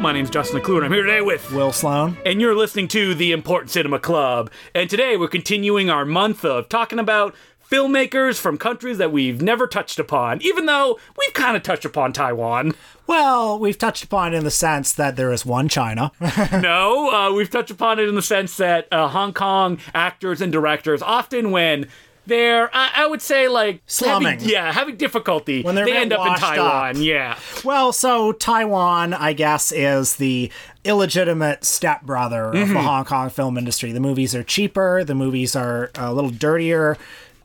My name's Justin McClure, and I'm here today with Will Sloan. and you're listening to the Important Cinema Club. And today we're continuing our month of talking about filmmakers from countries that we've never touched upon, even though we've kind of touched upon Taiwan. Well, we've touched upon it in the sense that there is one China. no, uh, we've touched upon it in the sense that uh, Hong Kong actors and directors often when they're, I, I would say, like Slumming. having- yeah, having difficulty. When they're they end up in Taiwan. up. Yeah, well, so Taiwan, I guess, is the illegitimate stepbrother of Mm-hmm. the Hong Kong film industry. The movies are cheaper, the movies are a little dirtier.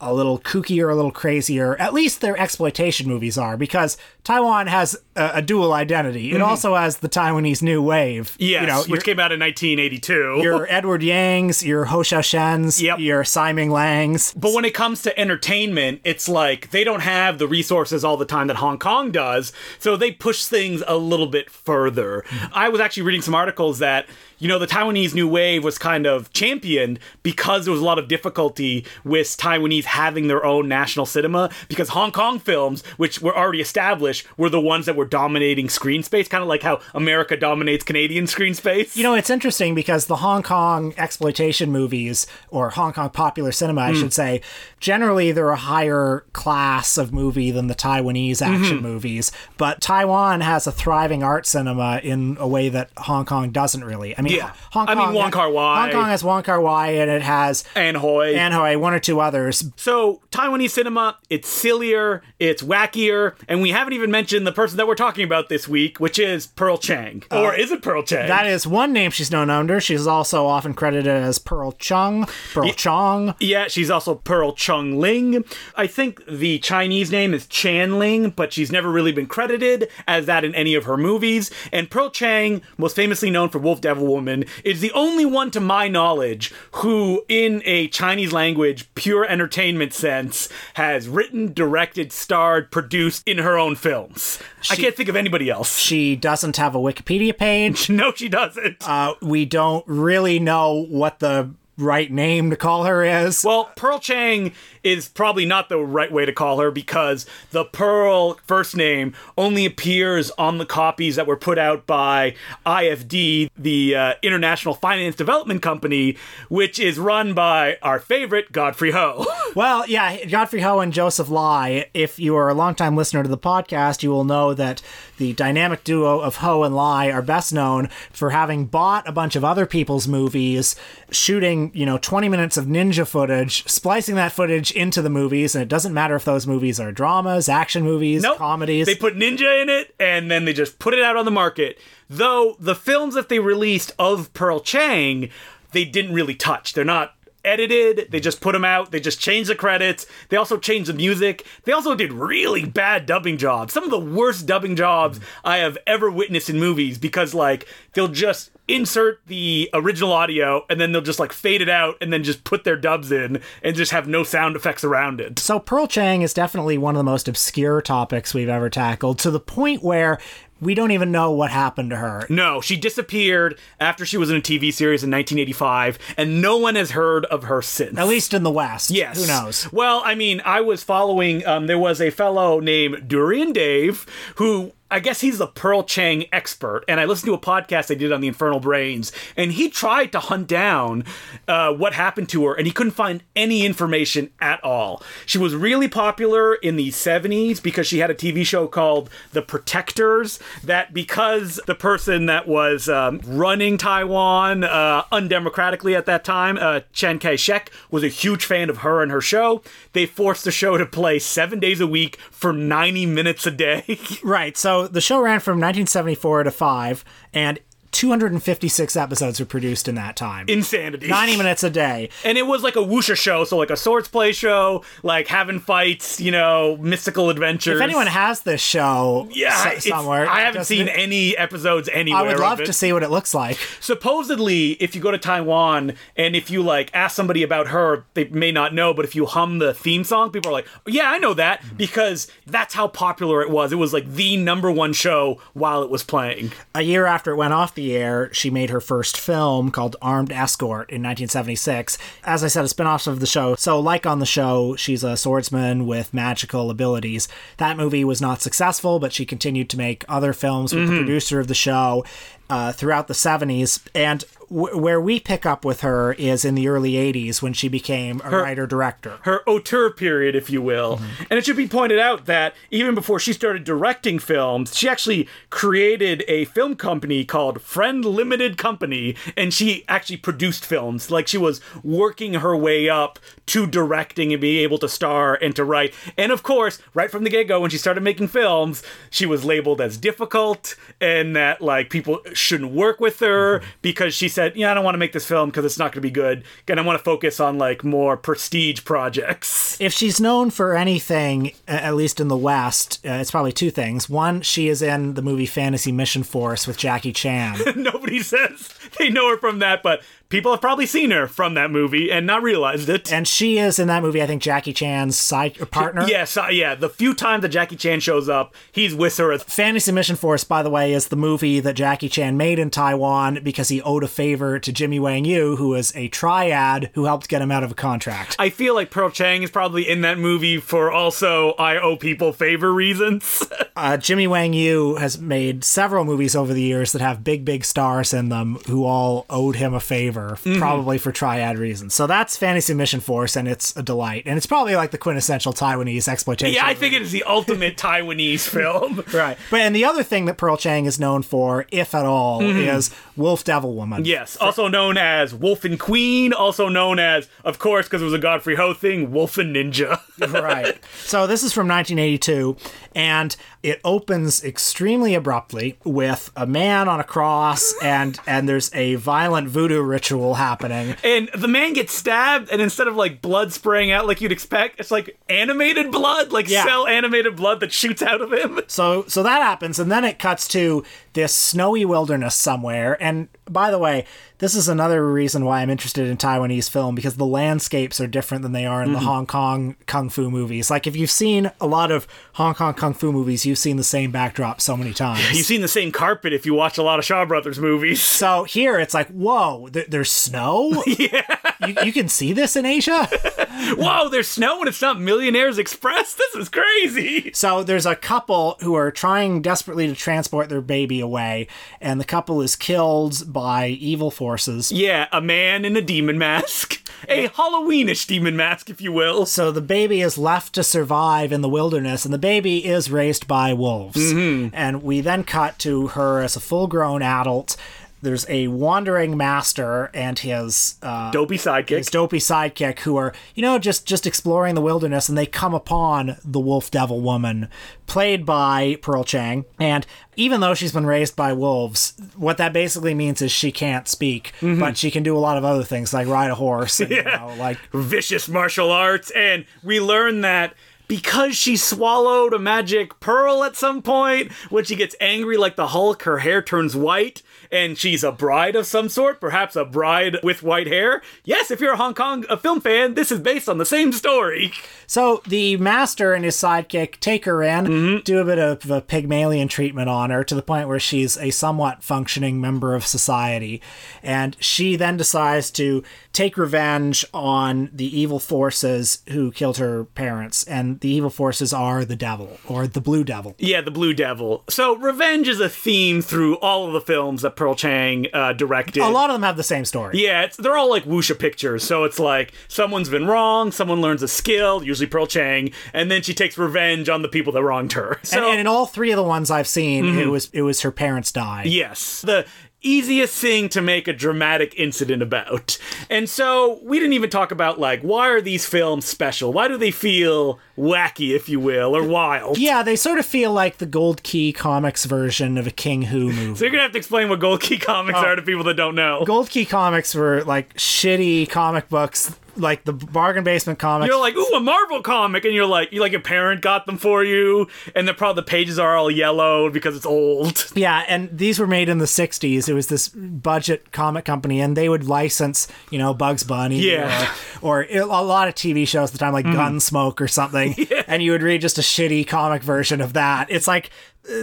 A little kookier, a little crazier. At least their exploitation movies are, because Taiwan has a, a dual identity. It also has the Taiwanese New Wave. Mm-hmm. yes, you know, which came out in 1982. your Edward Yang's, your Hou Hsiao-hsien's, Yep. your Simon Lang's. But when it comes to entertainment, it's like they don't have the resources all the time that Hong Kong does, so they push things a little bit further. I was actually reading some articles that, you know, the Taiwanese New Wave was kind of championed because there was a lot of difficulty with Taiwanese having their own national cinema because Hong Kong films, which were already established, were the ones that were dominating screen space, kind of like how America dominates Canadian screen space. You know, it's interesting because the Hong Kong exploitation movies, or Hong Kong popular cinema, I hmm. should say, generally they're a higher class of movie than the Taiwanese action mm-hmm. movies. But Taiwan has a thriving art cinema in a way that Hong Kong doesn't really. I mean, Yeah. Hong I Kong. mean, Wong Kar-wai. Hong Kong has Wong Kar Wai, and it has and Hoy. Ann Hui, one or two others. So, Taiwanese cinema, it's sillier, it's wackier, and we haven't even mentioned the person that we're talking about this week, which is Pearl Chang. Uh, or is it Pearl Chang? That is one name she's known under. She's also often credited as Pearl Chung, Pearl Chong. yeah, she's also Pearl Chung Ling. I think the Chinese name is Chan Ling, but she's never really been credited as that in any of her movies. And Pearl Chang, most famously known for Wolf Devil Woman, is the only one to my knowledge who, in a Chinese language, pure entertainment sense, has written, directed, starred, produced in her own films. I can't think of anybody else. She doesn't have a Wikipedia page. No, she doesn't. Uh, we don't really know what the right name to call her is. Well, Pearl Chang is probably not the right way to call her because the Pearl first name only appears on the copies that were put out by IFD, the uh, International Finance Development Company, which is run by our favorite Godfrey Ho. Well, yeah, Godfrey Ho and Joseph Lai. If you are a longtime listener to the podcast, you will know that the dynamic duo of Ho and Lai are best known for having bought a bunch of other people's movies, shooting, you know, 20 minutes of ninja footage, splicing that footage into the movies, and it doesn't matter if those movies are dramas, action movies, Nope. comedies. They put Ninja in it and then they just put it out on the market. Though the films that they released of Pearl Chang, they didn't really touch. They're not edited. They just put them out. They just changed the credits. They also changed the music. They also did really bad dubbing jobs. Some of the worst dubbing jobs I have ever witnessed in movies because like they'll just insert the original audio and then they'll just like fade it out and then just put their dubs in and just have no sound effects around it. So Pearl Chang is definitely one of the most obscure topics we've ever tackled to the point where we don't even know what happened to her. No, she disappeared after she was in a TV series in 1985, and no one has heard of her since. At least in the West. Yes. Who knows? Well, I mean, I was following, um, there was a fellow named Durian Dave who. I guess he's the Pearl Chang expert, and I listened to a podcast they did on the Infernal Brains, and he tried to hunt down uh, what happened to her, and he couldn't find any information at all. She was really popular in the 70s because she had a TV show called The Protectors, that because the person that was um, running Taiwan uh, undemocratically at that time, uh, Chiang Kai shek, was a huge fan of her and her show, they forced the show to play seven days a week for 90 minutes a day. Right. So the show ran from 1974 to 5, and 256 episodes were produced in that time. Insanity. 90 minutes a day. And it was like a wuxia show, so like a swords play show, like having fights, you know, mystical adventures. If anyone has this show yeah, so- somewhere, I haven't seen it- any episodes anywhere. I would love to see what it looks like. Supposedly, if you go to Taiwan and if you like ask somebody about her, they may not know, but if you hum the theme song, people are like, "Yeah, I know that," mm-hmm. because that's how popular it was. It was like the number one show while it was playing. A year after it went off the she made her first film called Armed Escort in 1976. As I said, a spin off of the show. So, like on the show, she's a swordsman with magical abilities. That movie was not successful, but she continued to make other films with the producer of the show uh, throughout the 70s. And w- where we pick up with her is in the early 80s when she became a writer director. her auteur period, if you will. Mm-hmm. And it should be pointed out that even before she started directing films, she actually created a film company called Friend Limited Company, and she actually produced films. Like she was working her way up to directing and being able to star and to write. And of course, right from the get go, when she started making films, she was labeled as difficult and that like people shouldn't work with her Mm-hmm. because she said, Yeah, I don't want to make this film because it's not going to be good. And I want to focus on like more prestige projects. if she's known for anything, at least in the West, uh, it's probably two things. One, she is in the movie Fantasy Mission Force with Jackie Chan. Nobody says they know her from that, but people have probably seen her from that movie and not realized it. and she is in that movie, I think, Jackie Chan's side partner. Yes, uh, yeah. The few times that Jackie Chan shows up, he's with her. Fantasy Mission Force, by the way, is the movie that Jackie Chan made in Taiwan because he owed a favor to Jimmy Wang Yu, who was a triad who helped get him out of a contract. I feel like Pearl Chang is probably in that movie for also I owe people favor reasons. Uh, Jimmy Wang Yu has made several movies over the years that have big, big stars in them who all owed him a favor, Mm-hmm. probably for triad reasons. So that's Fantasy Mission Force, and it's a delight. And it's probably like the quintessential Taiwanese exploitation. yeah, I think it is the ultimate Taiwanese film. Right. But and the other thing that Pearl Chang is known for, if at all, mm-hmm. is Wolf Devil Woman. Yes, also known as Wolf and Queen, also known as, of course, because it was a Godfrey Ho thing, Wolf and Ninja. right. So this is from 1982, and it opens extremely abruptly with a man on a cross, and and there's a violent voodoo ritual happening. and the man gets stabbed, and instead of like blood spraying out like you'd expect, it's like animated blood, like Yeah. cell animated blood that shoots out of him. So so that happens, and then it cuts to this snowy wilderness somewhere. And by the way, this is another reason why I'm interested in Taiwanese film because the landscapes are different than they are in the mm-hmm. Hong Kong kung fu movies. Like if you've seen a lot of Hong Kong kung fu movies, you've seen the same backdrop so many times. You've seen the same carpet if you watch a lot of Shaw Brothers movies. So here it's like, whoa, th- there's snow. Yeah, you, you can see this in Asia. Whoa, there's snow and it's not Millionaires Express. This is crazy. So there's a couple who are trying desperately to transport their baby away, and the couple is killed by evil forces. Yeah, a man in a demon mask. A Halloweenish demon mask, if you will. So the baby is left to survive in the wilderness, and the baby is raised by wolves. Mm-hmm. And we then cut to her as a full grown adult. There's a wandering master and his uh, Dopey sidekick. his dopey sidekick who are you know just just exploring the wilderness and they come upon the wolf devil woman played by pearl chang. And even though she's been raised by wolves what that basically means is she can't speak but she can do a lot of other things like ride a horse and, you know, like vicious martial arts, and we learn that because she swallowed a magic pearl at some point, when she gets angry like the Hulk, her hair turns white, and she's a bride of some sort, perhaps a bride with white hair. Yes, if you're a Hong Kong a film fan, this is based on the same story. So the master and his sidekick take her in, mm-hmm. do a bit of a Pygmalion treatment on her to the point where she's a somewhat functioning member of society. And she then decides to take revenge on the evil forces who killed her parents. And the evil forces are the devil, or the blue devil. Yeah, the Blue Devil. So revenge is a theme through all of the films that Pearl Chang uh, directed. A lot of them have the same story. Yeah, it's, they're all like wuxia pictures. So it's like someone's been wrong, someone learns a skill, usually Pearl Chang, and then she takes revenge on the people that wronged her. So And, and in all three of the ones I've seen, it was it was her parents died. yes, the easiest thing to make a dramatic incident about. And so we didn't even talk about like why are these films special? Why do they feel wacky, if you will, or wild? Yeah, they sort of feel like the Gold Key comics version of a King Hu movie. So you're gonna have to explain what Gold Key comics oh. are to people that don't know. Gold Key comics were like shitty comic books like the bargain basement comics. You're like, ooh, a Marvel comic, and you're like, you like your parent got them for you, and the probably the pages are all yellow because it's old. Yeah, and these were made in the '60s. It was this budget comic company, and they would license, you know, Bugs Bunny, Yeah. or, or a lot of TV shows at the time, like mm-hmm. Gunsmoke or something, and you would read just a shitty comic version of that. It's like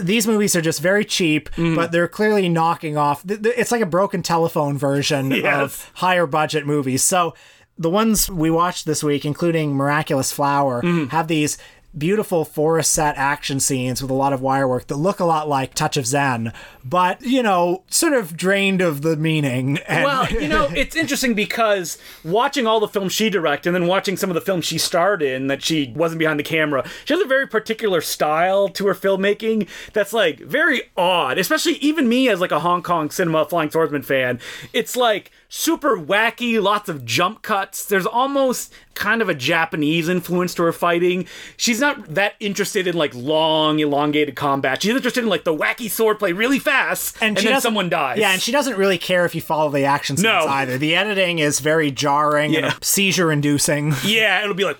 these movies are just very cheap, mm. but they're clearly knocking off. It's like a broken telephone version Yes. of higher budget movies. So the ones we watched this week, including Miraculous Flower, mm-hmm. have these beautiful forest set action scenes with a lot of wire work that look a lot like Touch of Zen, but you know, sort of drained of the meaning. And Well, you know, it's interesting because watching all the films she directed and then watching some of the films she starred in that she wasn't behind the camera, she has a very particular style to her filmmaking that's like very odd, especially even me as like a Hong Kong cinema Flying Swordsman fan. It's like super wacky, lots of jump cuts. There's almost kind of a Japanese influence to her fighting. She's not that interested in like long, elongated combat. She's interested in like the wacky swordplay really fast and, she then someone dies. Yeah, and she doesn't really care if you follow the action No. either. The editing is very jarring Yeah. and seizure inducing. Yeah, it'll be like,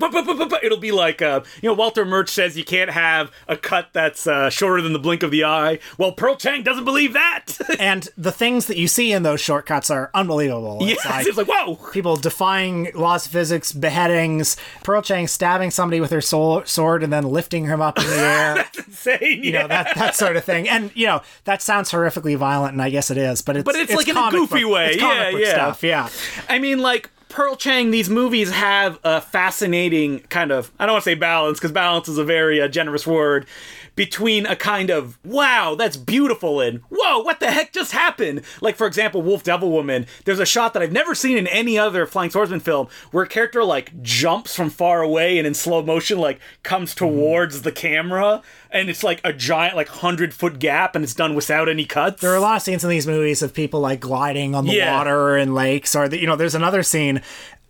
it'll be like, uh, you know, Walter Murch says you can't have a cut that's uh, shorter than the blink of the eye. Well, Pearl Chang doesn't believe that. and the things that you see in those shortcuts are unbelievable. Yes, It's like it's like, whoa. people defying laws of physics, beheadings, Pearl Chang stabbing somebody with her soul, sword and then lifting him up in the air. That's insane. you know that that sort of thing. And you know that sounds horrifically violent, and I guess it is. But it's But it's like in a goofy book- way. It's comic Yeah, yeah. stuff. Yeah. I mean, like Pearl Chang, these movies have a fascinating kind of, I don't want to say balance, because balance is a very uh, generous word, between a kind of, wow, that's beautiful, and whoa, what the heck just happened? Like, for example, Wolf Devil Woman, there's a shot that I've never seen in any other Flying Swordsman film where a character, like, jumps from far away and in slow motion, like, comes mm-hmm. towards the camera, and it's like a giant, like, 100 foot gap, and it's done without any cuts. There are a lot of scenes in these movies of people like gliding on the Yeah. water in lakes, or the, you know, there's another scene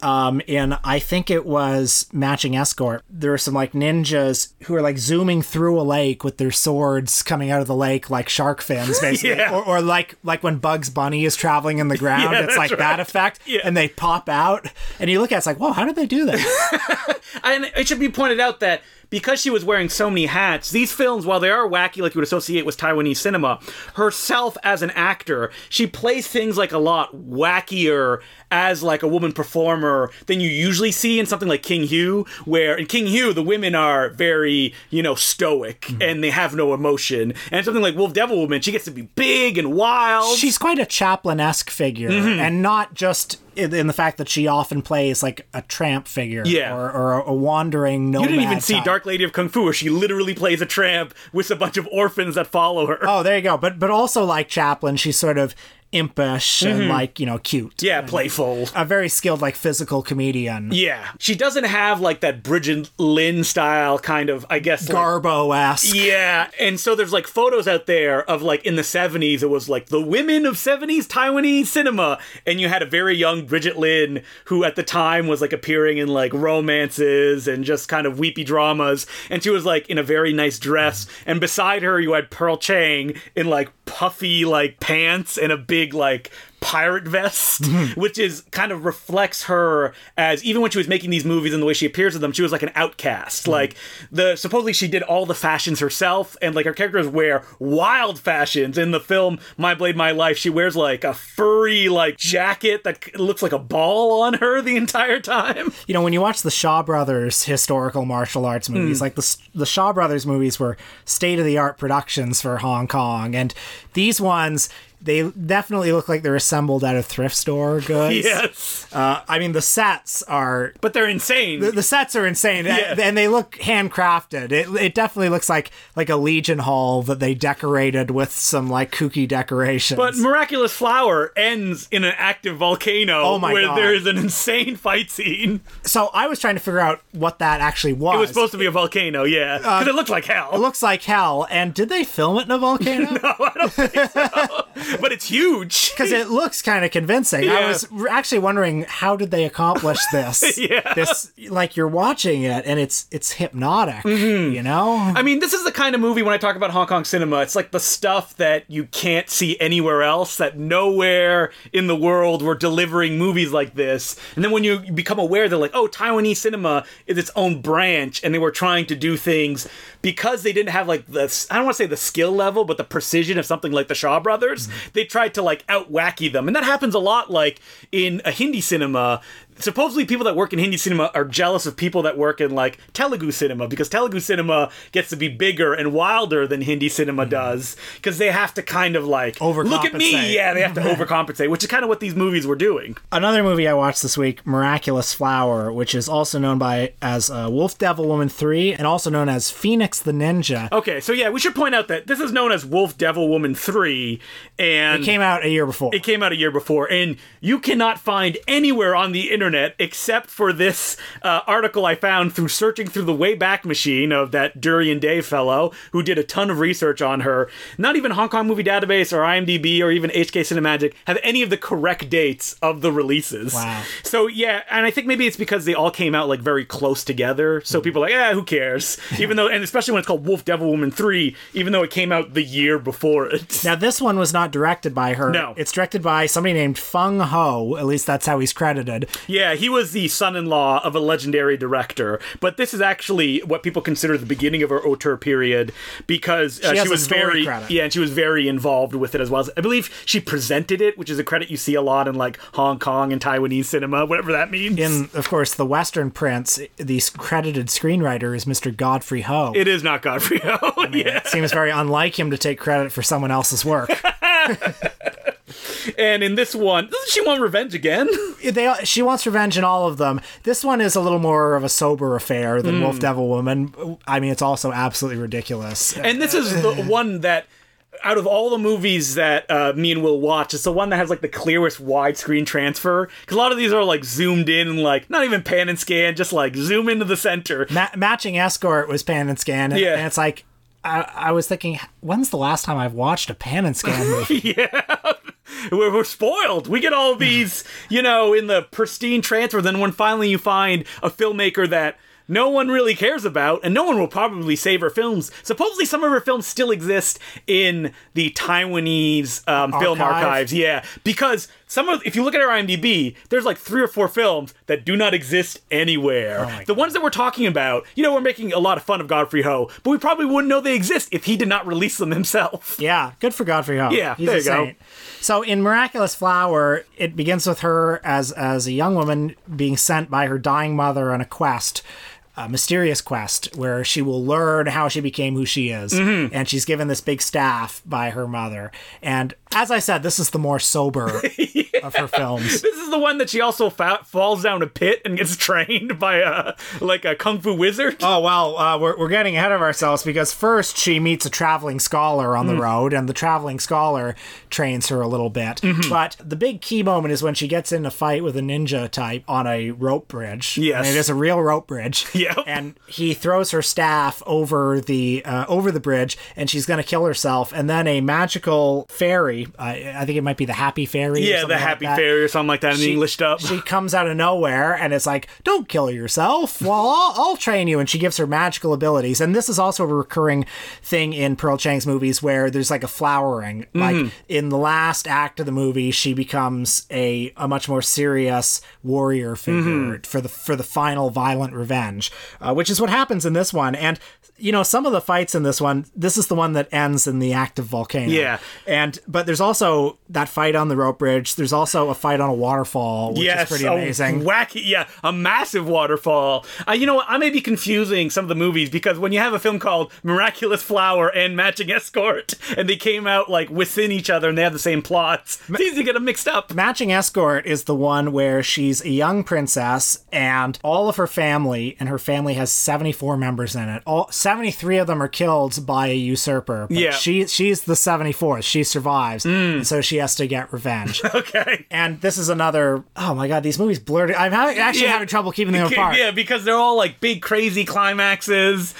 um, in I think it was Matching Escort. There are some like ninjas who are like zooming through a lake with their swords coming out of the lake like shark fins, basically, Yeah. or, or like like when Bugs Bunny is traveling in the ground. Yeah, it's like that's that effect, Yeah. and they pop out, and you look at it, it's like, whoa, how did they do that? And it should be pointed out that because she was wearing so many hats, these films, while they are wacky, like you would associate with Taiwanese cinema, herself as an actor, she plays things like a lot wackier as like a woman performer than you usually see in something like King Hu, where in King Hu the women are very, you know, stoic and they have no emotion. And something like Wolf Devil Woman, she gets to be big and wild. She's quite a Chaplin esque figure, Mm-hmm. and not just in, the fact that she often plays like a tramp figure, Yeah. or, or a, a wandering nomad. you didn't even see type. Dark Lady of Kung Fu, where she literally plays a tramp with a bunch of orphans that follow her. Oh, there you go. But but also like Chaplin, she's sort of impish and like you know cute. Mm-hmm. yeah, playful. a very skilled like physical comedian. Yeah, she doesn't have like that Brigitte Lin style kind of, I guess. like- Garbo esque. yeah, and so there's like photos out there of like in the 70s, it was like the women of 70s Taiwanese cinema. And you had a very young Brigitte Lin who at the time was like appearing in like romances and just kind of weepy dramas. And she was like in a very nice dress. And beside her, you had Pearl Chang in like puffy like pants and a big like pirate vest, hmm. which is kind of reflects her as even when she was making these movies and the way she appears in them, she was like an outcast. Hmm. Like the supposedly she did all the fashions herself, and like her characters wear wild fashions. In the film My Blade My Life, she wears like a furry like jacket that looks like a ball on her the entire time. You know, when you watch the Shaw Brothers historical martial arts hmm. movies, like the the Shaw Brothers movies were state of the art productions for Hong Kong, and these ones. They definitely look like they're assembled out of thrift store goods. Yes, Uh, I mean, the sets are but they're insane. the, the sets are insane and they look handcrafted it, it definitely looks like like a legion hall that they decorated with some like kooky decorations But Miraculous Flower ends in an active volcano Oh my where God. there is an insane fight scene. so i was trying to figure out what that actually was It was supposed to be a volcano, yeah. Because it looked like hell. it looks like hell and did they film it in a volcano no, I don't think so. but it's huge. because it looks kind of convincing. I was actually wondering how did they accomplish this? Yeah. This like you're watching it and it's it's hypnotic, Mm-hmm. you know? I mean, this is the kind of movie when I talk about Hong Kong cinema, it's like the stuff that you can't see anywhere else, that nowhere in the world were delivering movies like this. And then when you become aware, they're like, oh, Taiwanese cinema is its own branch, and they were trying to do things because they didn't have like the, I don't want to say the skill level, but the precision of something like the Shaw Brothers, they tried to like out wacky them. And that happens a lot like in a Hindi cinema supposedly people that work in Hindi cinema are jealous of people that work in like Telugu cinema because Telugu cinema gets to be bigger and wilder than Hindi cinema does because they have to kind of like look at me, yeah, they have to overcompensate, which is kind of what these movies were doing. Another movie I watched this week, Miraculous Flower, which is also known by as uh, Wolf Devil Woman 3 and also known as Phoenix the Ninja. Okay, so yeah, we should point out that this is known as Wolf Devil Woman 3 and It came out a year before. It came out a year before, and you cannot find anywhere on the internet except for this uh, article I found through searching through the Wayback Machine of that Durian Dave fellow who did a ton of research on her. Not even Hong Kong Movie Database or IMDb or even HK Cinemagic have any of the correct dates of the releases. Wow. So yeah, and I think maybe it's because they all came out like very close together. So Hmm. people are like, yeah, who cares? Even though, and especially when it's called Wolf Devil Woman Three, even though it came out the year before it. Now, this one was not directed by her. No. It's directed by somebody named Fung Ho. At least that's how he's credited. Yeah, he was the son-in-law of a legendary director, but this is actually what people consider the beginning of her auteur period because uh, She she, was very credit. yeah, and she was very involved with it as well. I believe she presented it, which is a credit you see a lot in like Hong Kong and Taiwanese cinema, whatever that means. In, of course, the Western prints, the credited screenwriter is Mr. Godfrey Ho. it is not Godfrey Ho. yeah. Seems very unlike him to take credit for someone else's work. And in this one, doesn't she want revenge again? they, she wants revenge in all of them. This one is a little more of a sober affair than Hmm. Wolf Devil Woman. I mean, it's also absolutely ridiculous. And this is the one that out of all the movies that uh, me and Will watch, it's the one that has like the clearest widescreen transfer. Because a lot of these are like zoomed in and like not even pan and scan, just like zoom into the center. Ma- matching escort was pan and scan, and, Yeah. and it's like I, I was thinking, when's the last time I've watched a pan and scan movie? We're, we're spoiled. We get all these, you know, in the pristine transfer. Then when finally you find a filmmaker that no one really cares about, and no one will probably save her films. Supposedly, some of her films still exist in the Taiwanese um, film archives. Yeah, because some of, if you look at her IMDb, there's like three or four films that do not exist anywhere. my the ones that we're talking about, you know, we're making a lot of fun of Godfrey Ho, but we probably wouldn't know they exist if he did not release them himself. Yeah, good for Godfrey Ho. Yeah, He's there you go. So in Miraculous Flower, it begins with her as as a young woman being sent by her dying mother on a quest. A mysterious quest where she will learn how she became who she is. Mm-hmm. And she's given this big staff by her mother. And as I said, this is the more sober of her films. This is the one that she also fa- falls down a pit and gets trained by a like a kung fu wizard. Oh, well, uh, we're, we're getting ahead of ourselves because first she meets a traveling scholar on the road, and the traveling scholar trains her a little bit. But the big key moment is when she gets in a fight with a ninja type on a rope bridge. Yes. And it is a real rope bridge. Yep. And he throws her staff over the uh, over the bridge, and she's going to kill herself. And then a magical fairy, I I think it might be the Happy Fairy. or yeah, something the like Happy that. Fairy or something like that in the English dub. She comes out of nowhere and it's like, don't kill yourself. Well, I'll, I'll train you. And she gives her magical abilities. And this is also a recurring thing in Pearl Chang's movies where there's like a flowering. Like in the last act of the movie, she becomes a, a much more serious warrior figure for the for the final violent revenge, uh, which is what happens in this one. And you know, some of the fights in this one, this is the one that ends in the active volcano. Yeah. And but there's also that fight on the rope bridge. There's also a fight on a waterfall, which yes, is pretty a amazing. wacky, yeah, a massive waterfall. Uh, you know what? I may be confusing some of the movies because when you have a film called Miraculous Flower and Matching Escort, and they came out like within each other and they have the same plots, it's easy to get them mixed up. Matching Escort is the one where she's a young princess and all of her family, and her family has 74 members in it. All 73 of them are killed by a usurper. But Yeah. she she's the 74th. She survives, and so she has to get revenge. Okay. Right. And this is another. Oh my god, these movies blurred. I'm having, actually Yeah. having trouble keeping them apart. Yeah, because they're all like big, crazy climaxes,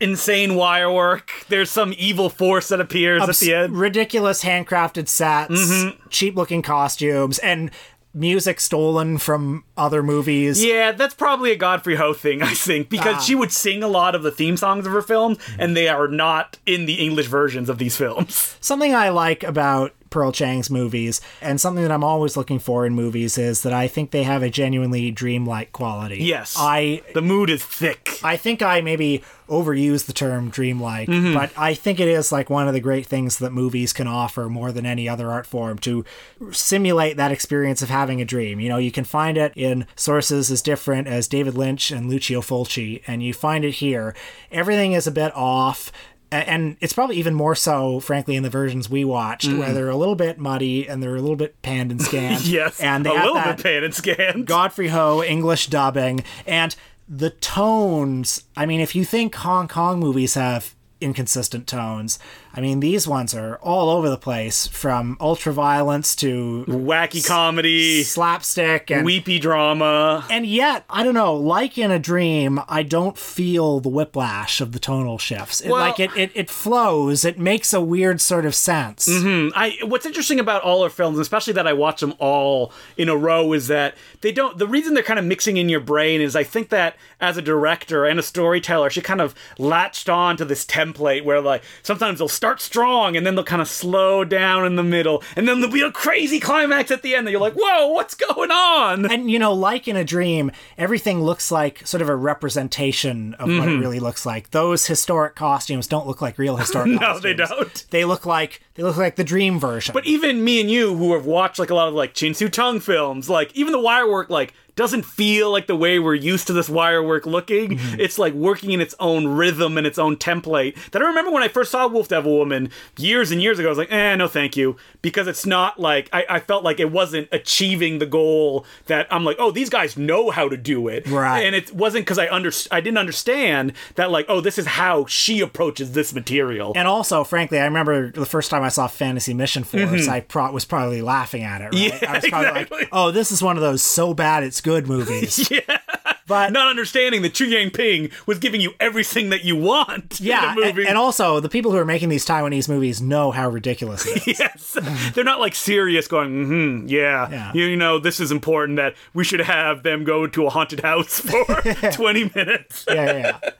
insane wire work. There's some evil force that appears at the end. ridiculous handcrafted sets, Mm-hmm. cheap looking costumes, and music stolen from other movies. Yeah, that's probably a Godfrey Ho thing, I think, because Ah. she would sing a lot of the theme songs of her films, and they are not in the English versions of these films. Something I like about Pearl Chang's movies, and something that I'm always looking for in movies, is that I think they have a genuinely dreamlike quality. Yes. I The mood is thick. I think I maybe overuse the term dreamlike, Mm-hmm. but I think it is like one of the great things that movies can offer more than any other art form to simulate that experience of having a dream. You know, you can find it in sources as different as David Lynch and Lucio Fulci, and you find it here. Everything is a bit off. And it's probably even more so, frankly, in the versions we watched, where mm. they're a little bit muddy and they're a little bit panned and scanned. Yes, and they a little bit panned and scanned. Godfrey Ho English dubbing and the tones. I mean, if you think Hong Kong movies have inconsistent tones, I mean, these ones are all over the place from ultra violence to Wacky comedy, slapstick and weepy drama. and yet, I don't know, like in a dream, I don't feel the whiplash of the tonal shifts. It, Well- like it, it, it flows, it makes a weird sort of sense. Mm-hmm. I what's interesting about all her films, especially that I watch them all in a row, is that they don't. The reason they're kind of mixing in your brain is I think that as a director and a storyteller, she kind of latched on to this template where like sometimes they'll start strong and then they'll kind of slow down in the middle, and then there'll be a crazy climax at the end that you're like, whoa, what's going on? And you know, like in a dream, everything looks like sort of a representation of what it mm-hmm. really looks like. Those historic costumes don't look like real historic no, costumes. they don't. They look like they look like the dream version. But even me and you, who have watched like a lot of like Ching Siu-tung films, like even the wire work, like doesn't feel like the way we're used to this wire work looking. It's like working in its own rhythm and its own template. That I remember when I first saw Wolf Devil Woman years and years ago. I was like, eh, no, thank you, because it's not like I, I felt like it wasn't achieving the goal that I'm like, oh, these guys know how to do it, Right. And it wasn't because I under I didn't understand that like, oh, this is how she approaches this material. and also, frankly, I remember the first time I saw Fantasy Mission Force, I pro- was probably laughing at it. Right? Mm-hmm. Yeah, I was probably exactly. like, "Oh, this is one of those so bad it's good movies." yeah. But not understanding that Chu Yen-ping was giving you everything that you want yeah, in a movie. and, and also the people who are making these Taiwanese movies know how ridiculous it is. yes, they're not like serious, going, mm-hmm, yeah, Yeah. You, you know, this is important that we should have them go to a haunted house for 20 minutes. yeah, yeah, yeah.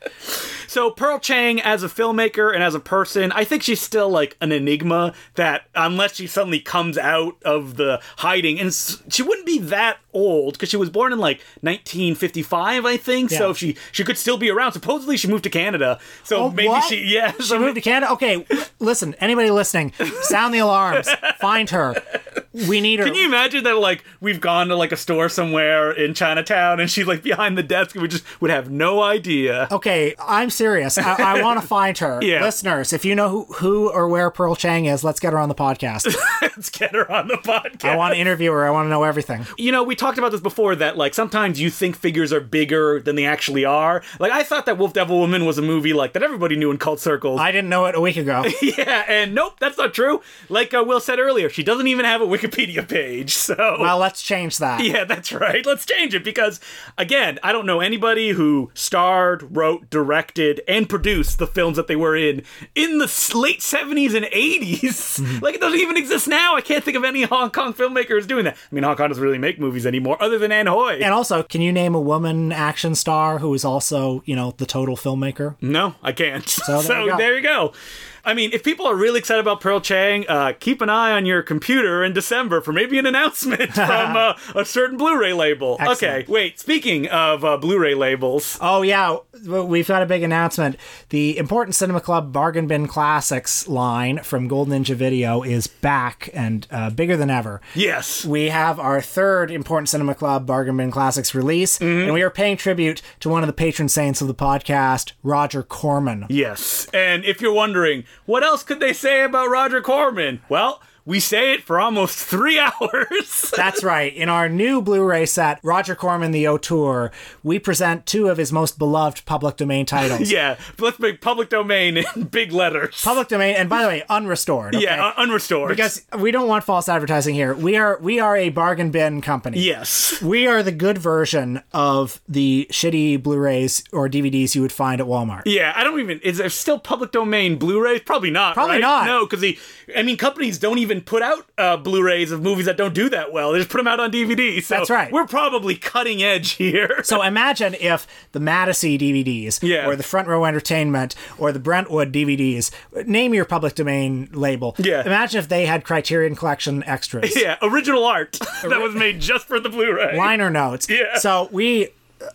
So Pearl Chang, as a filmmaker and as a person, I think she's still like an enigma. That unless she suddenly comes out of the hiding, and she wouldn't be that old because she was born in like 1955, I think. So Yeah. she she could still be around. Supposedly she moved to Canada, so Oh, maybe what? she yeah. She so moved to Canada. Okay, listen, anybody listening, sound the alarms. Find her. We need her. Can you imagine that like we've gone to like a store somewhere in Chinatown and she's like behind the desk and we just would have no idea. Okay, I'm serious. I, I want to find her. Yeah. Listeners, if you know who, who or where Pearl Chang is, let's get her on the podcast. Let's get her on the podcast. I want to interview her. I want to know everything. you know, we talked about this before that like sometimes you think figures are bigger than they actually are. Like I thought that Wolf Devil Woman was a movie like that everybody knew in cult circles. I didn't know it a week ago. yeah, and nope, that's not true. Like uh, Will said earlier, she doesn't even have a Wikipedia page. So Well, let's change that. Yeah, that's right. Let's change it because, again, I don't know anybody who starred, wrote, directed, and produced the films that they were in in the late 70s and 80s. like, it doesn't even exist now. I can't think of any Hong Kong filmmakers doing that. I mean, Hong Kong doesn't really make movies anymore other than Ann Hui. And also, can you name a woman action star who is also, you know, the total filmmaker? No, I can't. So, there you go. there you go. I mean, if people are really excited about Pearl Chang, uh, keep an eye on your computer in December for maybe an announcement from uh, a certain Blu-ray label. Excellent. Okay, wait. Speaking of uh, Blu-ray labels, Oh yeah, we've got a big announcement. The Important Cinema Club Bargain Bin Classics line from Gold Ninja Video is back and uh, bigger than ever. yes, We have our third Important Cinema Club Bargain Bin Classics release, and we are paying tribute to one of the patron saints of the podcast, Roger Corman. yes. And if you're wondering, what else could they say about Roger Corman? Well. We say it for almost three hours. That's right. In our new Blu-ray set, Roger Corman the Auteur, we present two of his most beloved public domain titles. yeah, let's make public domain in big letters. Public domain, and by the way, unrestored. okay? yeah, un- unrestored. because we don't want false advertising here. We are we are a bargain bin company. yes, We are the good version of the shitty Blu-rays or DVDs you would find at Walmart. yeah. I don't even. Is there still public domain Blu-rays? Probably not. Probably right? not. No, because the. I mean, companies don't even put out uh, Blu-rays of movies that don't do that well. They just put them out on DVD. So That's right. We're probably cutting edge here. So imagine if the Madison DVDs, Yeah. or the Front Row Entertainment, or the Brentwood DVDs, name your public domain label. Yeah. Imagine if they had Criterion Collection extras. yeah, original art that was made just for the Blu-ray. liner notes. Yeah. So we,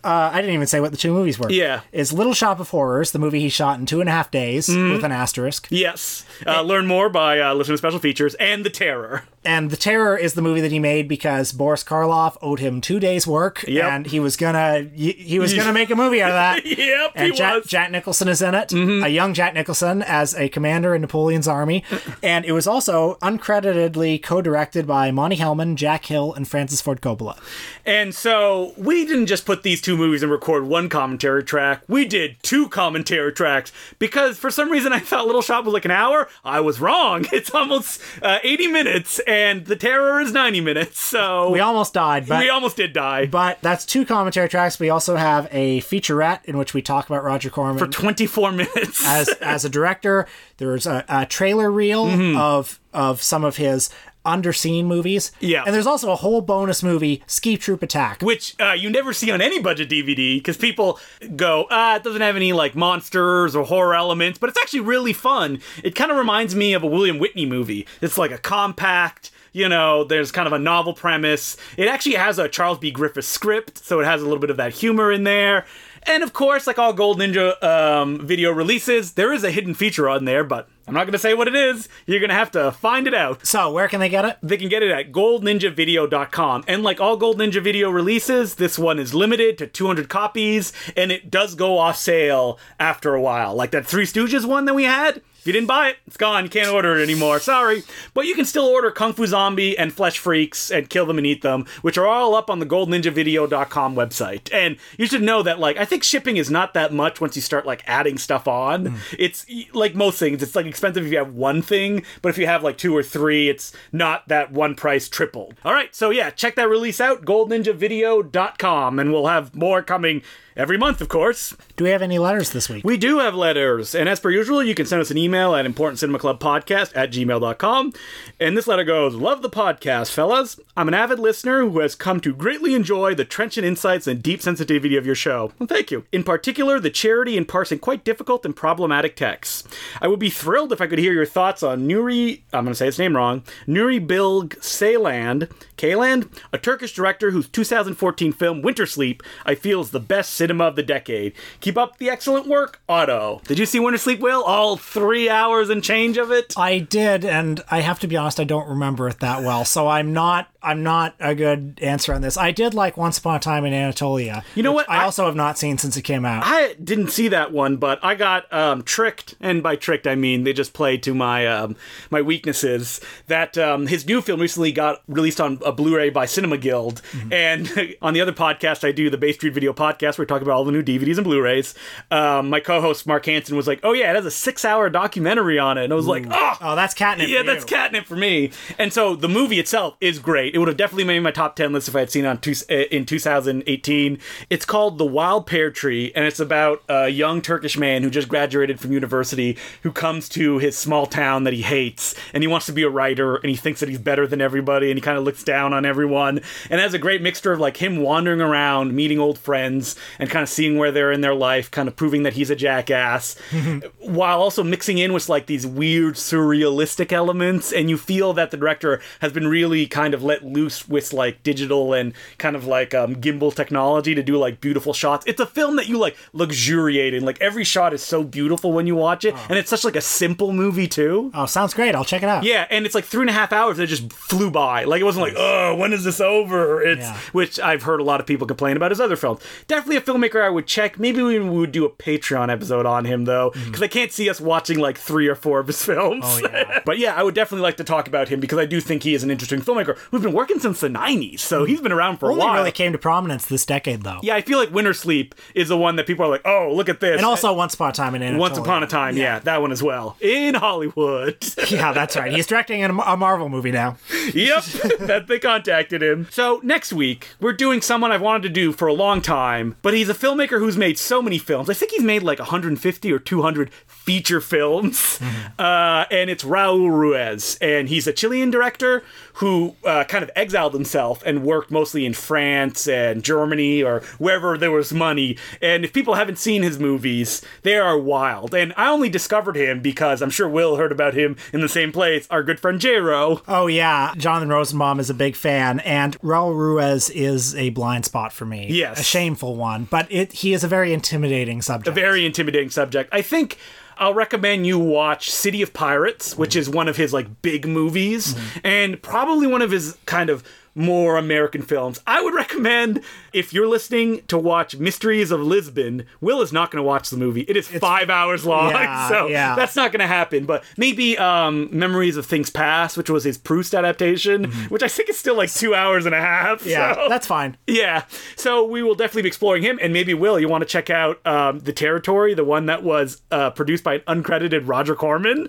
uh, I didn't even say what the two movies were. Yeah. Mm-hmm. Is Little Shop of Horrors, the movie he shot in two and a half days with an asterisk, Yes. Uh, learn more by uh, listening to special features and the Terror. And The Terror is the movie that he made because Boris Karloff owed him two days' work, Yep. and he was gonna he, he was gonna make a movie out of that. Yep, And he Jack, was. Mm-hmm. Jack Nicholson is in it, a young Jack Nicholson as a commander in Napoleon's army, and it was also uncreditedly co-directed by Monte Hellman, Jack Hill, and Francis Ford Coppola. And so we didn't just put these two movies and record one commentary track. We did two commentary tracks because for some reason I thought Little Shop was like an hour. I was wrong. It's almost uh, 80 minutes, and The Terror is 90 minutes. So We almost died, but we almost did die. But that's two commentary tracks. We also have a featurette in which we talk about Roger Corman for 24 minutes. as as a director. There's a, a trailer reel Mm-hmm. of of some of his underseen movies. Yeah. and there's also a whole bonus movie, Ski Troop Attack. which uh, you never see on any budget DVD because people go, ah, it doesn't have any like monsters or horror elements, but it's actually really fun. It kind of reminds me of a William Witney movie. It's like a compact. You know, there's kind of a novel premise. It actually has a Charles B. Griffith script, so it has a little bit of that humor in there. And of course, like all Gold Ninja um, video releases, there is a hidden feature on there, but I'm not going to say what it is. You're going to have to find it out. So where can they get it? They can get it at goldninjavideo.com. And like all Gold Ninja Video releases, this one is limited to 200 copies, and it does go off sale after a while. Like that Three Stooges one that we had. If you didn't buy it, it's gone. You can't order it anymore. Sorry. But you can still order Kung Fu Zombie and Flesh Freaks and Kill Them and Eat Them, which are all up on the goldninjavideo.com website. And you should know that, like, I think shipping is not that much once you start, like, adding stuff on. Hmm. It's like most things, it's like expensive if you have one thing, but if you have like two or three, it's not that one price triple. All right, so yeah, check that release out, goldninjavideo.com, and we'll have more coming every month, of course. Do we have any letters this week? We do have letters, and as per usual, you can send us an email at importantcinemaclubpodcast at gmail.com. And this letter goes, Love the podcast, fellas. I'm an avid listener who has come to greatly enjoy the trenchant insights and deep sensitivity of your show. Well, thank you. In particular, the charity in parsing quite difficult and problematic texts. I would be thrilled if I could hear your thoughts on Nuri, I'm going to say his name wrong, Nuri Bilge Ceylan, Kayland, a Turkish director whose 2014 film Winter Sleep I feel is the best cinema of the decade. Keep up the excellent work, Otto. Did you see Winter Sleep, Will? All three hours and change of it? I did, and I have to be honest, I don't remember it that well. So I'm not I'm not a good answer on this. I did like Once Upon a Time in Anatolia. You know what? I, I- also have not seen since it came out. I didn't see that one, but I got um, tricked, and by tricked I mean they just played to my um, my weaknesses. That um, his new film recently got released on a Blu-ray by Cinema Guild, and on the other podcast I do, the Bay Street Video Podcast, where we talk about all the new DVDs and Blu-rays. Um, my co-host Mark Hansen was like, "Oh yeah, it has a six-hour documentary on it," and I was like, "Oh." oh, that's catnip. Yeah, that's catnip for me. And so the movie itself is great. It would have definitely made my top 10 list if I had seen it on two, uh, in 2018. It's called The Wild Pear Tree, and it's about a young Turkish man who just graduated from university who comes to his small town that he hates, and he wants to be a writer, and he thinks that he's better than everybody, and he kind of looks down on everyone. And it has a great mixture of like him wandering around, meeting old friends, and kind of seeing where they're in their life, kind of proving that he's a jackass, while also mixing in with like these weird surrealistic elements and you feel that the director has been really kind of let let loose with like digital and kind of like um, gimbal technology to do like beautiful shots. It's a film that you like luxuriate in. Like every shot is so beautiful when you watch it, and it's such like a simple movie too. Oh, sounds great. I'll check it out. Yeah, and it's like three and a half hours that just flew by. Like it wasn't like, oh, when is this over? It's Yeah. which I've heard a lot of people complain about his other films. Definitely a filmmaker I would check. Maybe we would do a Patreon episode on him though, because I can't see us watching like three or four of his films. Mm-hmm. Oh, yeah. but yeah, I would definitely like to talk about him because I do think he is an interesting filmmaker who's been working since the '90s, so he's been around for a while. Only really came to prominence this decade, though. yeah, I feel like Winter Sleep is the one that people are like, oh, look at this. And also Once Upon a Time in Anatolia. Once Upon a Time, yeah. that one as well. In Hollywood. Yeah, that's right. He's directing a, a Marvel movie now. yep, that they contacted him. So next week we're doing someone I've wanted to do for a long time, but he's a filmmaker who's made so many films. I think he's made like 150 or 200 feature films, uh, and it's Raul Ruiz, and he's a Chilean director who uh, kind of exiled himself and worked mostly in France and Germany or wherever there was money. And if people haven't seen his movies, they are wild. And I only discovered him because I'm sure Will heard about him in the same place. Our good friend J-Ro. Oh yeah, Jonathan Rosenbaum is a big fan, and Raul Ruiz is a blind spot for me. Yes. a shameful one, but it he is a very intimidating subject. A very intimidating subject. I think I'll recommend you watch City of Pirates, which is one of his like big movies mm-hmm. and probably one of his kind of more American films. I would recommend if you're listening to watch Mysteries of Lisbon. Will is not going to watch the movie. It is five hours long, Yeah, so yeah. that's not going to happen. But maybe um, Memories of Things Past, which was his Proust adaptation, which I think is still like two hours and a half. yeah, so- that's fine. yeah. So we will definitely be exploring him, and maybe Will, you want to check out um, the territory, the one that was uh, produced by an uncredited Roger Corman.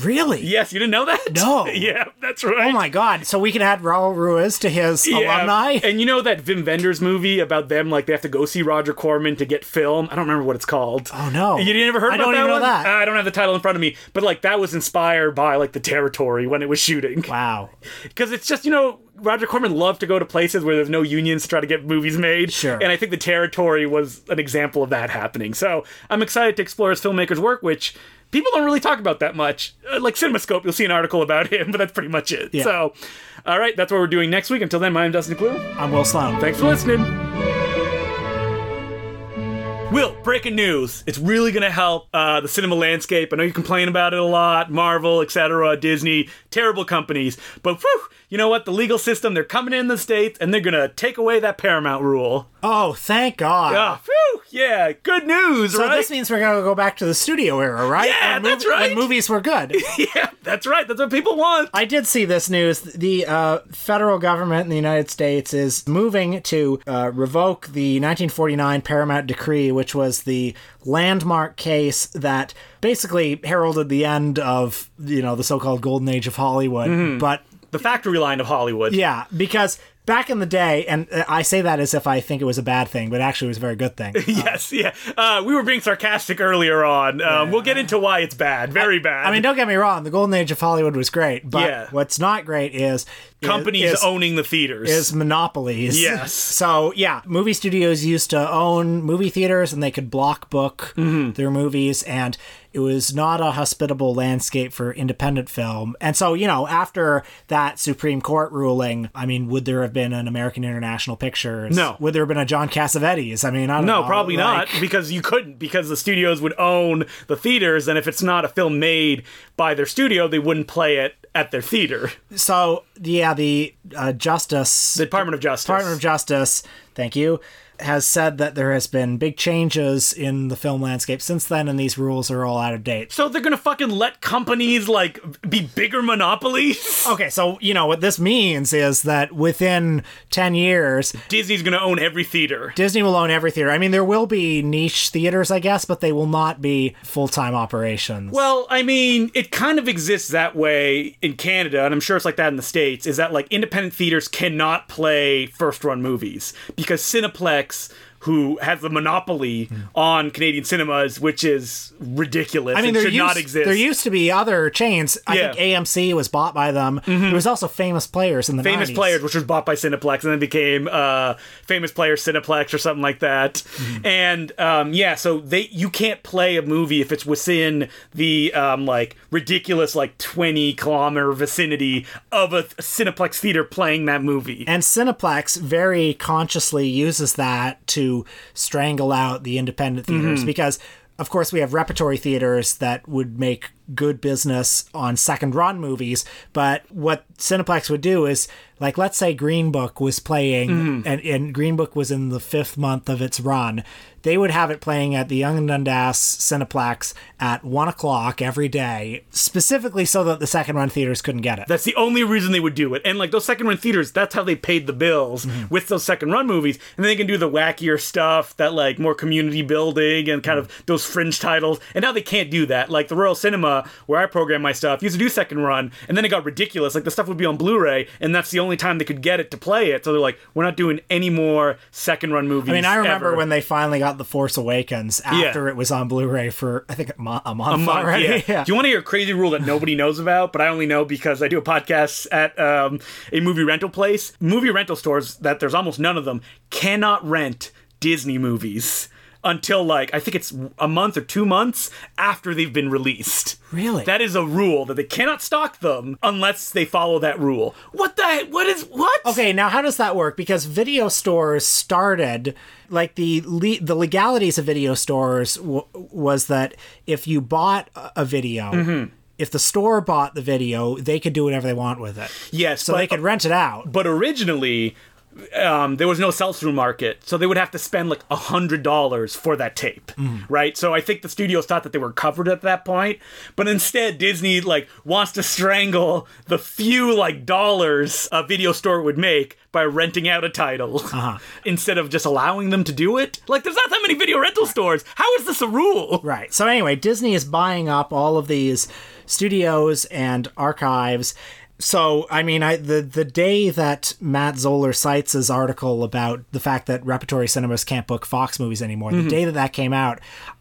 Really? Yes, you didn't know that? No. yeah, that's right. Oh my god! So we can add Raul Ruiz to his Yeah. alumni. And you know that Wim Wenders movie about them, like they have to go see Roger Corman to get film. I don't remember what it's called. Oh, no. you never heard I about don't that even know one? that. I don't have the title in front of me, but like that was inspired by like the territory when it was shooting. Wow. because it's just you know Roger Corman loved to go to places where there's no unions to try to get movies made. Sure. And I think the territory was an example of that happening. So I'm excited to explore his filmmaker's work, which people don't really talk about that much. Uh, like CinemaScope, you'll see an article about him, but that's pretty much it. Yeah. So, all right, that's what we're doing next week. Until then, my name's Justin Decloux. I'm Will Sloan. Thanks for listening. Will, breaking news. It's really going to help uh, the cinema landscape. I know you complain about it a lot, Marvel, etc., Disney, terrible companies. But whew, you know what? The legal system, they're coming in the States and they're going to take away that Paramount rule. Oh, thank God. Ah, phew, yeah, good news, So right? this means we're gonna go back to the studio era, right? Yeah, when that's mov- right. When movies were good. yeah, that's right. That's what people want. I did see this news. The uh, federal government in the United States is moving to uh, revoke the 1949 Paramount Decree, which was the landmark case that basically heralded the end of you know the so-called golden age of Hollywood. Mm-hmm. But The factory line of Hollywood. yeah, because back in the day, and uh, I say that as if I think it was a bad thing, but actually it was a very good thing. Yes, yeah. Uh, we were being sarcastic earlier on. Um, We'll get into why it's bad. Very bad. I mean, don't get me wrong, the golden age of Hollywood was great, but Yeah. what's not great is companies is, owning the theaters. is monopolies. Yes. So yeah, movie studios used to own movie theaters and they could block book Mm-hmm. their movies and it was not a hospitable landscape for independent film. And so, you know, after that Supreme Court ruling, I mean, would there have been an American International Pictures? No. Would there have been a John Cassavetes? I mean, I don't No, know. probably like- not, because you couldn't, because the studios would own the theaters, and if it's not a film made by their studio, they wouldn't play it at their theater. So, yeah, the uh, Justice The Department of Justice. Department of Justice, thank you, has said that there has been big changes in the film landscape since then, and these rules are all out of date. so they're gonna fucking let companies like be bigger monopolies. Okay, so you know what this means is that within ten years, Disney's gonna own every theater. Disney will own every theater. I mean, there will be niche theaters, I guess, but they will not be full time operations. Well, I mean, it kind of exists that way in Canada, and I'm sure it's like that in the States, is that like independent theaters cannot play first run movies because Cineplex, comics who has the monopoly on Canadian cinemas, which is ridiculous. I mean, there should used, not exist. there used to be other chains. I Yeah. think AMC was bought by them. There was also Famous Players in the Famous 90s. Players, which was bought by Cineplex, and then became uh, Famous Players Cineplex or something like that. Mm-hmm. And um, yeah, so they you can't play a movie if it's within the um, like ridiculous like twenty kilometer vicinity of a Cineplex theater playing that movie. And Cineplex very consciously uses that to strangle out the independent theaters mm-hmm. because, of course, we have repertory theaters that would make good business on second run movies. But what Cineplex would do is, like, let's say Green Book was playing mm-hmm. and, and Green Book was in the fifth month of its run. They would have it playing at the Yonge and Dundas Cineplex at one o'clock every day, specifically so that the second run theaters couldn't get it. That's the only reason they would do it. And like those second run theaters, that's how they paid the bills mm-hmm. with those second run movies. And then they can do the wackier stuff, that like more community building and kind mm-hmm. of those fringe titles. And now they can't do that. Like the Royal Cinema, where I program my stuff, used to do second run, and then it got ridiculous. Like the stuff would be on Blu-ray, and that's the only time they could get it to play it. So they're like, we're not doing any more second run movies. I mean, I remember ever. when they finally got The Force Awakens after it was on Blu-ray for I think a, mo- a month, a month, already. yeah. Do you want to hear a crazy rule that nobody knows about, but I only know because I do a podcast at um, a movie rental place? Movie rental stores that there's almost none of them cannot rent Disney movies until like I think it's a month or two months after they've been released. Really? That is a rule that they cannot stock them unless they follow that rule. What the? What is what? Okay, now how does that work? Because video stores started like the le- the legalities of video stores w- was that if you bought a- video, Mm-hmm. if the store bought the video, they could do whatever they want with it. Yes, so but- they could rent it out. but originally um, there was no sell-through market, so they would have to spend like a hundred dollars for that tape, right? So I think the studios thought that they were covered at that point, but instead Disney like wants to strangle the few like dollars a video store would make by renting out a title instead of just allowing them to do it. Like, there's not that many video rental stores. How is this a rule? Right. So anyway, Disney is buying up all of these studios and archives. So I mean, I the the day that Matt Zoller Seitz his article about the fact that repertory cinemas can't book Fox movies anymore, Mm-hmm. the day that that came out,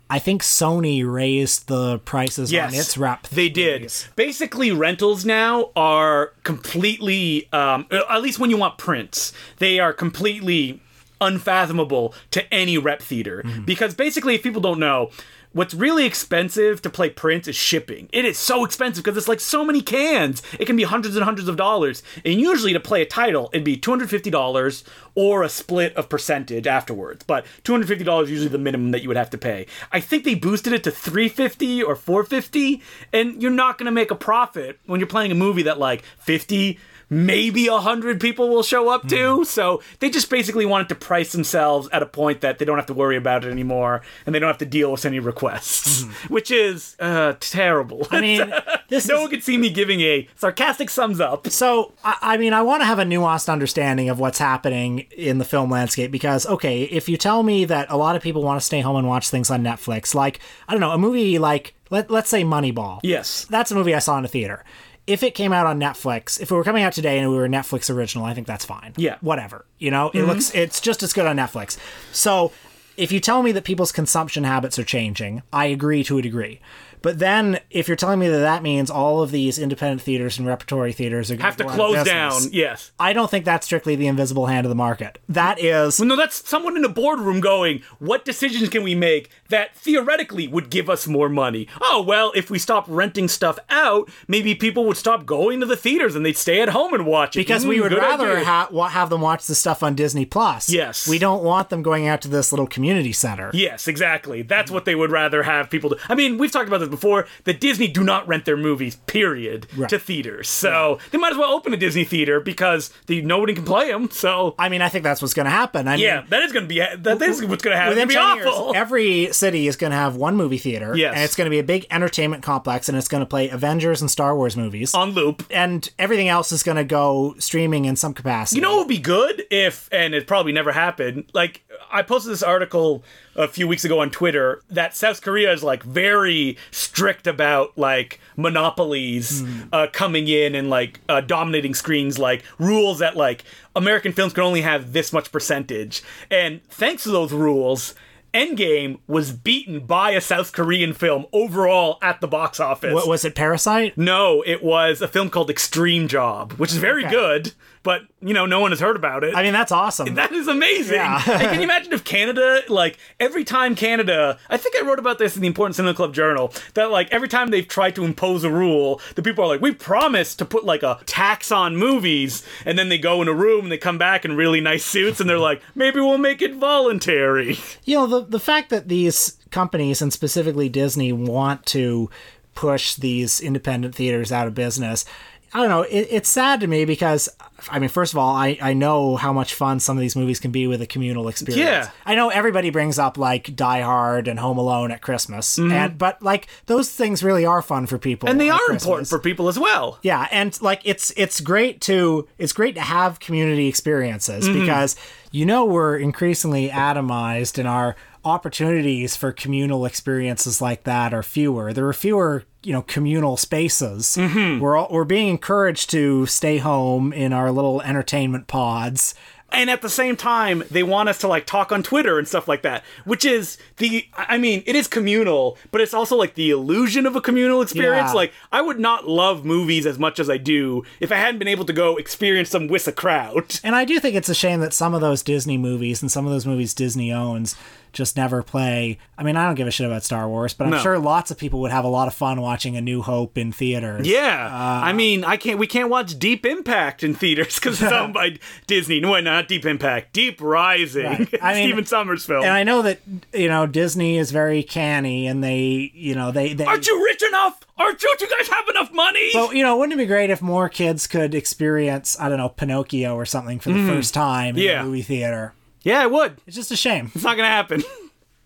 I think Sony raised the prices on its rep. They did. Basically, rentals now are completely, um, at least when you want prints, they are completely unfathomable to any rep theater. Mm-hmm. Because basically, if people don't know, what's really expensive to play prints is shipping. It is so expensive because it's like so many cans. It can be hundreds and hundreds of dollars. And usually to play a title, it'd be $250 or a split of percentage afterwards. But $250 is usually the minimum that you would have to pay. I think they boosted it to 350 or 450 and you're not going to make a profit when you're playing a movie that like 50 maybe a hundred people will show up to. So they just basically wanted to price themselves at a point that they don't have to worry about it anymore, and they don't have to deal with any requests, which is uh, terrible. I mean, this no is one could see me giving a sarcastic thumbs up. So, I, I mean, I want to have a nuanced understanding of what's happening in the film landscape because, okay, if you tell me that a lot of people want to stay home and watch things on Netflix, like, I don't know, a movie like, let, let's say Moneyball. Yes. That's a movie I saw in a theater. If it came out on Netflix, if it were coming out today and we were Netflix original, I think that's fine. Yeah. Whatever. You know, it mm-hmm. looks, it's just as good on Netflix. So, if you tell me that people's consumption habits are changing, I agree to a degree. But then, if you're telling me that that means all of these independent theaters and repertory theaters are gonna Have to close down. Yes. I don't think that's strictly the invisible hand of the market. That is No, that's someone in a boardroom going, what decisions can we make that theoretically would give us more money? Oh, well, if we stop renting stuff out, maybe people would stop going to the theaters and they'd stay at home and watch it. because we Mm, would rather ha- have them watch the stuff on Disney Plus. Yes. we don't want them going out to this little community center. Yes, exactly. That's what they would rather have people do. I mean, we've talked about this before. That Disney do not rent their movies, period, Right. to theaters. So they might as well open a Disney theater because the, nobody can play them. So I mean, I think that's what's going to happen. I yeah, mean, that is going to be that is what's going to happen. Within It's going to 10 awful. years, every city is going to have one movie theater. Yes. And it's going to be a big entertainment complex, and it's going to play Avengers and Star Wars movies. on loop. and everything else is going to go streaming in some capacity. You know it would be good if, and it probably never happened, like I posted this article a few weeks ago on Twitter that South Korea is like very strict about like monopolies uh, coming in and like uh, dominating screens, like rules that like American films can only have this much percentage. And thanks to those rules, Endgame was beaten by a South Korean film overall at the box office. What was it? Parasite? No, it was a film called Extreme Job, which is very Okay. good, but you know, no one has heard about it. I mean, that's awesome. that is amazing. Yeah. and can you imagine if Canada, like every time Canada, I think I wrote about this in the Important Cinema Club Journal, that like every time they've tried to impose a rule, the people are like, we promise to put like a tax on movies, and then they go in a room and they come back in really nice suits and they're like, maybe we'll make it voluntary. you know the the fact that these companies and specifically Disney want to push these independent theaters out of business. I don't know. It, it's sad to me because, I mean, first of all, I, I know how much fun some of these movies can be with a communal experience. Yeah. I know everybody brings up like Die Hard and Home Alone at Christmas, and but like those things really are fun for people, Mm-hmm. And they are Christmas. important for people as well. Yeah, and like it's it's great to it's great to have community experiences Mm-hmm. because you know we're increasingly atomized in our opportunities for communal experiences like that are fewer. There are fewer, you know, communal spaces. Mm-hmm. We're all, we're being encouraged to stay home in our little entertainment pods. and at the same time they want us to like talk on twitter and stuff like that which is the i mean it is communal but it's also like the illusion of a communal experience Yeah. like i would not love movies as much as i do if i hadn't been able to go experience them with a crowd And I do think it's a shame that some of those Disney movies and some of those movies Disney owns just never play. I mean, I don't give a shit about Star Wars, but I'm No. sure lots of people would have a lot of fun watching A New Hope in theaters. yeah Uh, i mean i can't we can't watch deep impact in theaters because it's owned by disney no not deep impact deep rising Right. I mean- Stephen Sommers film And I know that you know Disney is very canny, and they, you know, they, they. aren't you rich enough aren't you, Do you guys have enough money But you know, wouldn't it be great if more kids could experience, I don't know, Pinocchio or something for the first time in. Yeah. a movie theater? Yeah i would It's just a shame. it's not gonna happen